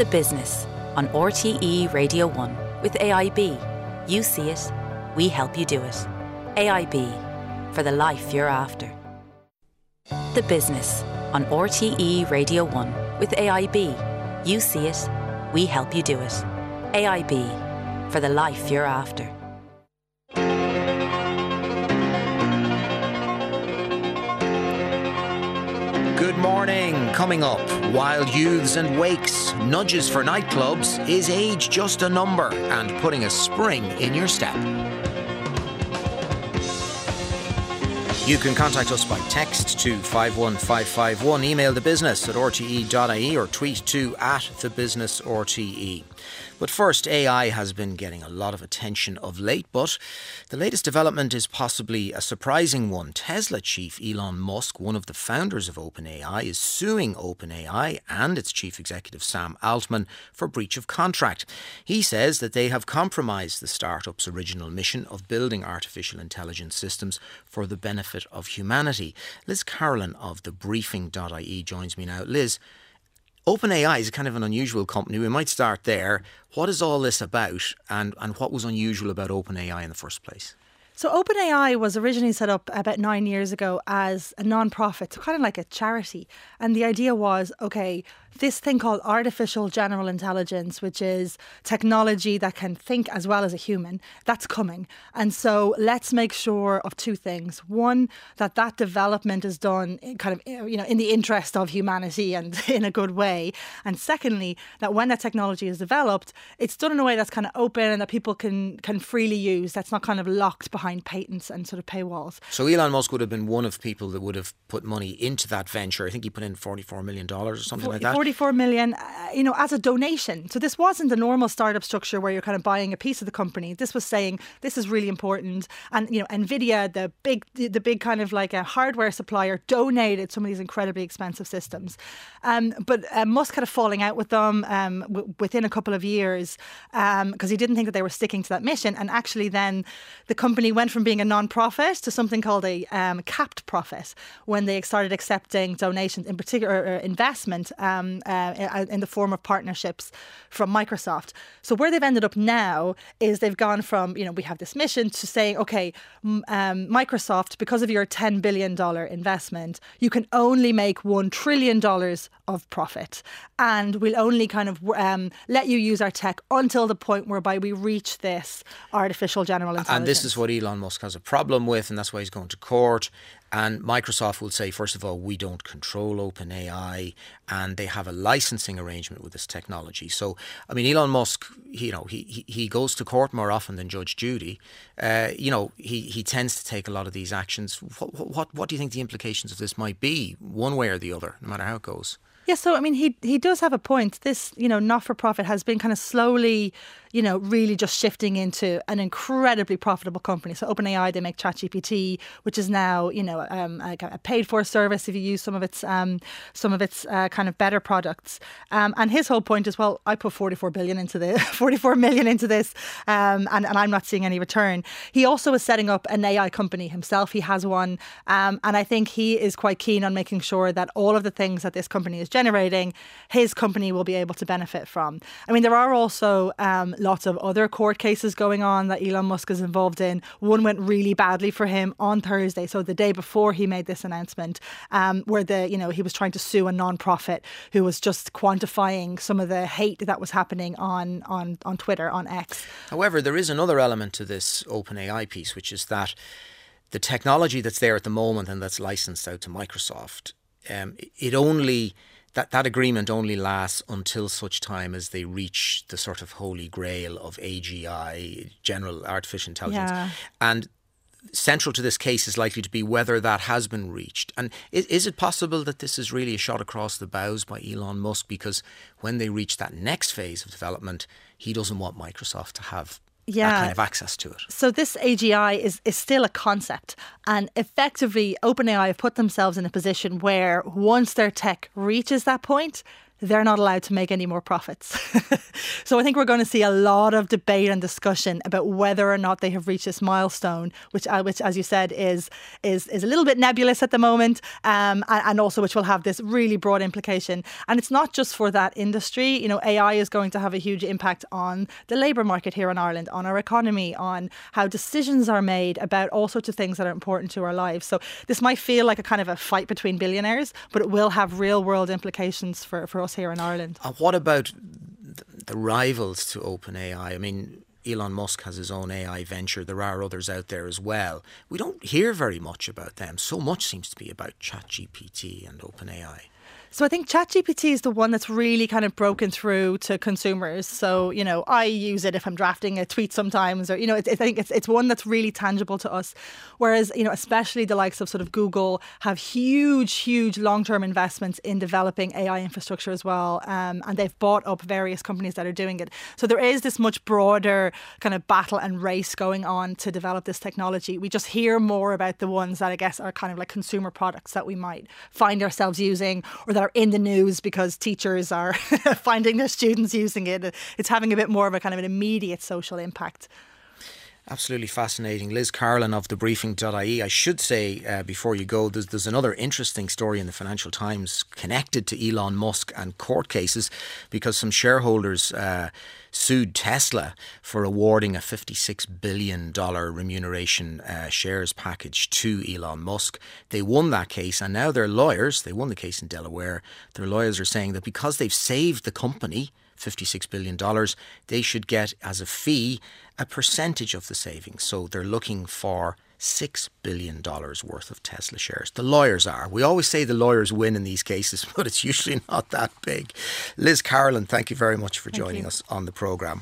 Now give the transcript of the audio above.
The Business on RTE Radio 1 with AIB. You see it, we help you do it. AIB for the life you're after. The Business on RTE Radio 1 with AIB. You see it, we help you do it. AIB for the life you're after. Good morning. Coming up, wild youths and wakes, nudges for nightclubs, is age just a number, and putting a spring in your step. You can contact us by text to 51551, email the business at rte.ie or tweet to at the business rte. But first, AI has been getting a lot of attention of late, but the latest development is possibly a surprising one. Tesla chief Elon Musk, one of the founders of OpenAI, is suing OpenAI and its chief executive Sam Altman for breach of contract. He says that they have compromised the startup's original mission of building artificial intelligence systems for the benefit of humanity. Liz Carolan of the briefing.ie joins me now. Liz, OpenAI is kind of an unusual company. We might start there. What is all this about, and, and what was unusual about OpenAI in the first place? So OpenAI was originally set up about nine years ago as a non-profit, so kind of like a charity. And the idea was, okay, this thing called artificial general intelligence, which is technology that can think as well as a human, that's coming. And so let's make sure of two things. One, that that development is done kind of, you know, in the interest of humanity and in a good way. And secondly, that when that technology is developed, it's done in a way that's kind of open and that people can, can freely use. That's not kind of locked behind patents and sort of paywalls. So Elon Musk would have been one of people that would have put money into that venture. I think he put in $44 million or something like that. 44 million, uh, you know, as a donation. So this wasn't the normal startup structure where you're kind of buying a piece of the company. This was saying this is really important, and you know, Nvidia, the big, the big kind of like a hardware supplier, donated some of these incredibly expensive systems. Um, but uh, Musk had a falling out with them um, w- within a couple of years because um, he didn't think that they were sticking to that mission. And actually, then the company went from being a non-profit to something called a um, capped profit when they started accepting donations, in particular investment. Um, uh, in the form of partnerships from Microsoft. So where they've ended up now is they've gone from you know we have this mission to saying okay, um, Microsoft because of your ten billion dollar investment, you can only make one trillion dollars of profit, and we'll only kind of um, let you use our tech until the point whereby we reach this artificial general intelligence. And this is what Elon Musk has a problem with, and that's why he's going to court. And Microsoft will say, first of all, we don't control OpenAI, and they have a licensing arrangement with this technology. So, I mean, Elon Musk, you know, he he, goes to court more often than Judge Judy. Uh, you know, he, he tends to take a lot of these actions. What, what what do you think the implications of this might be, one way or the other, no matter how it goes? Yeah, so I mean, he he does have a point. This, you know, not for profit has been kind of slowly you know, really just shifting into an incredibly profitable company. So OpenAI, they make ChatGPT, which is now, you know, um, a, paid for service if you use some of its um, some of its uh, kind of better products. Um, and his whole point is, well, I put 44 billion into this, 44 million into this, um, and, and I'm not seeing any return. He also is setting up an AI company himself. He has one, um, and I think he is quite keen on making sure that all of the things that this company is generating, his company will be able to benefit from. I mean, there are also um, lots of other court cases going on that Elon Musk is involved in. One went really badly for him on Thursday, so the day before he made this announcement, um, where the you know he was trying to sue a non-profit who was just quantifying some of the hate that was happening on on on Twitter on X. However, there is another element to this OpenAI piece, which is that the technology that's there at the moment and that's licensed out to Microsoft, um, it only that, that agreement only lasts until such time as they reach the sort of holy grail of AGI, general artificial intelligence. Yeah. And central to this case is likely to be whether that has been reached. And is, is, it possible that this is really a shot across the bows by Elon Musk because when they reach that next phase of development, he doesn't want Microsoft to have yeah. kind of access to it. So this AGI is, is still a concept. And effectively, OpenAI have put themselves in a position where once their tech reaches that point, they're not allowed to make any more profits. so I think we're going to see a lot of debate and discussion about whether or not they have reached this milestone, which, uh, which as you said, is is is a little bit nebulous at the moment, um, and, and also which will have this really broad implication. And it's not just for that industry. You know, AI is going to have a huge impact on the labour market here in Ireland, on our economy, on how decisions are made about all sorts of things that are important to our lives. So this might feel like a kind of a fight between billionaires, but it will have real world implications for, for us here in Ireland. And what about the rivals to OpenAI? I mean, Elon Musk has his own AI venture. There are others out there as well. We don't hear very much about them. So much seems to be about ChatGPT and OpenAI. So I think ChatGPT is the one that's really kind of broken through to consumers. So you know, I use it if I'm drafting a tweet sometimes, or you know, it, I think it's it's one that's really tangible to us. Whereas you know, especially the likes of sort of Google have huge, huge long-term investments in developing AI infrastructure as well, um, and they've bought up various companies that are doing it. So there is this much broader kind of battle and race going on to develop this technology. We just hear more about the ones that I guess are kind of like consumer products that we might find ourselves using or that are in the news because teachers are finding their students using it. It's having a bit more of a kind of an immediate social impact. Absolutely fascinating. Liz Carolan of thebriefing.ie. I should say uh, before you go, there's, there's another interesting story in the Financial Times connected to Elon Musk and court cases because some shareholders uh, sued Tesla for awarding a $56 billion remuneration uh, shares package to Elon Musk. They won that case, and now their lawyers, they won the case in Delaware, their lawyers are saying that because they've saved the company, $56 billion, they should get as a fee a percentage of the savings. So they're looking for $6 billion worth of Tesla shares. The lawyers are. We always say the lawyers win in these cases, but it's usually not that big. Liz Carolan, thank you very much for joining us on the programme.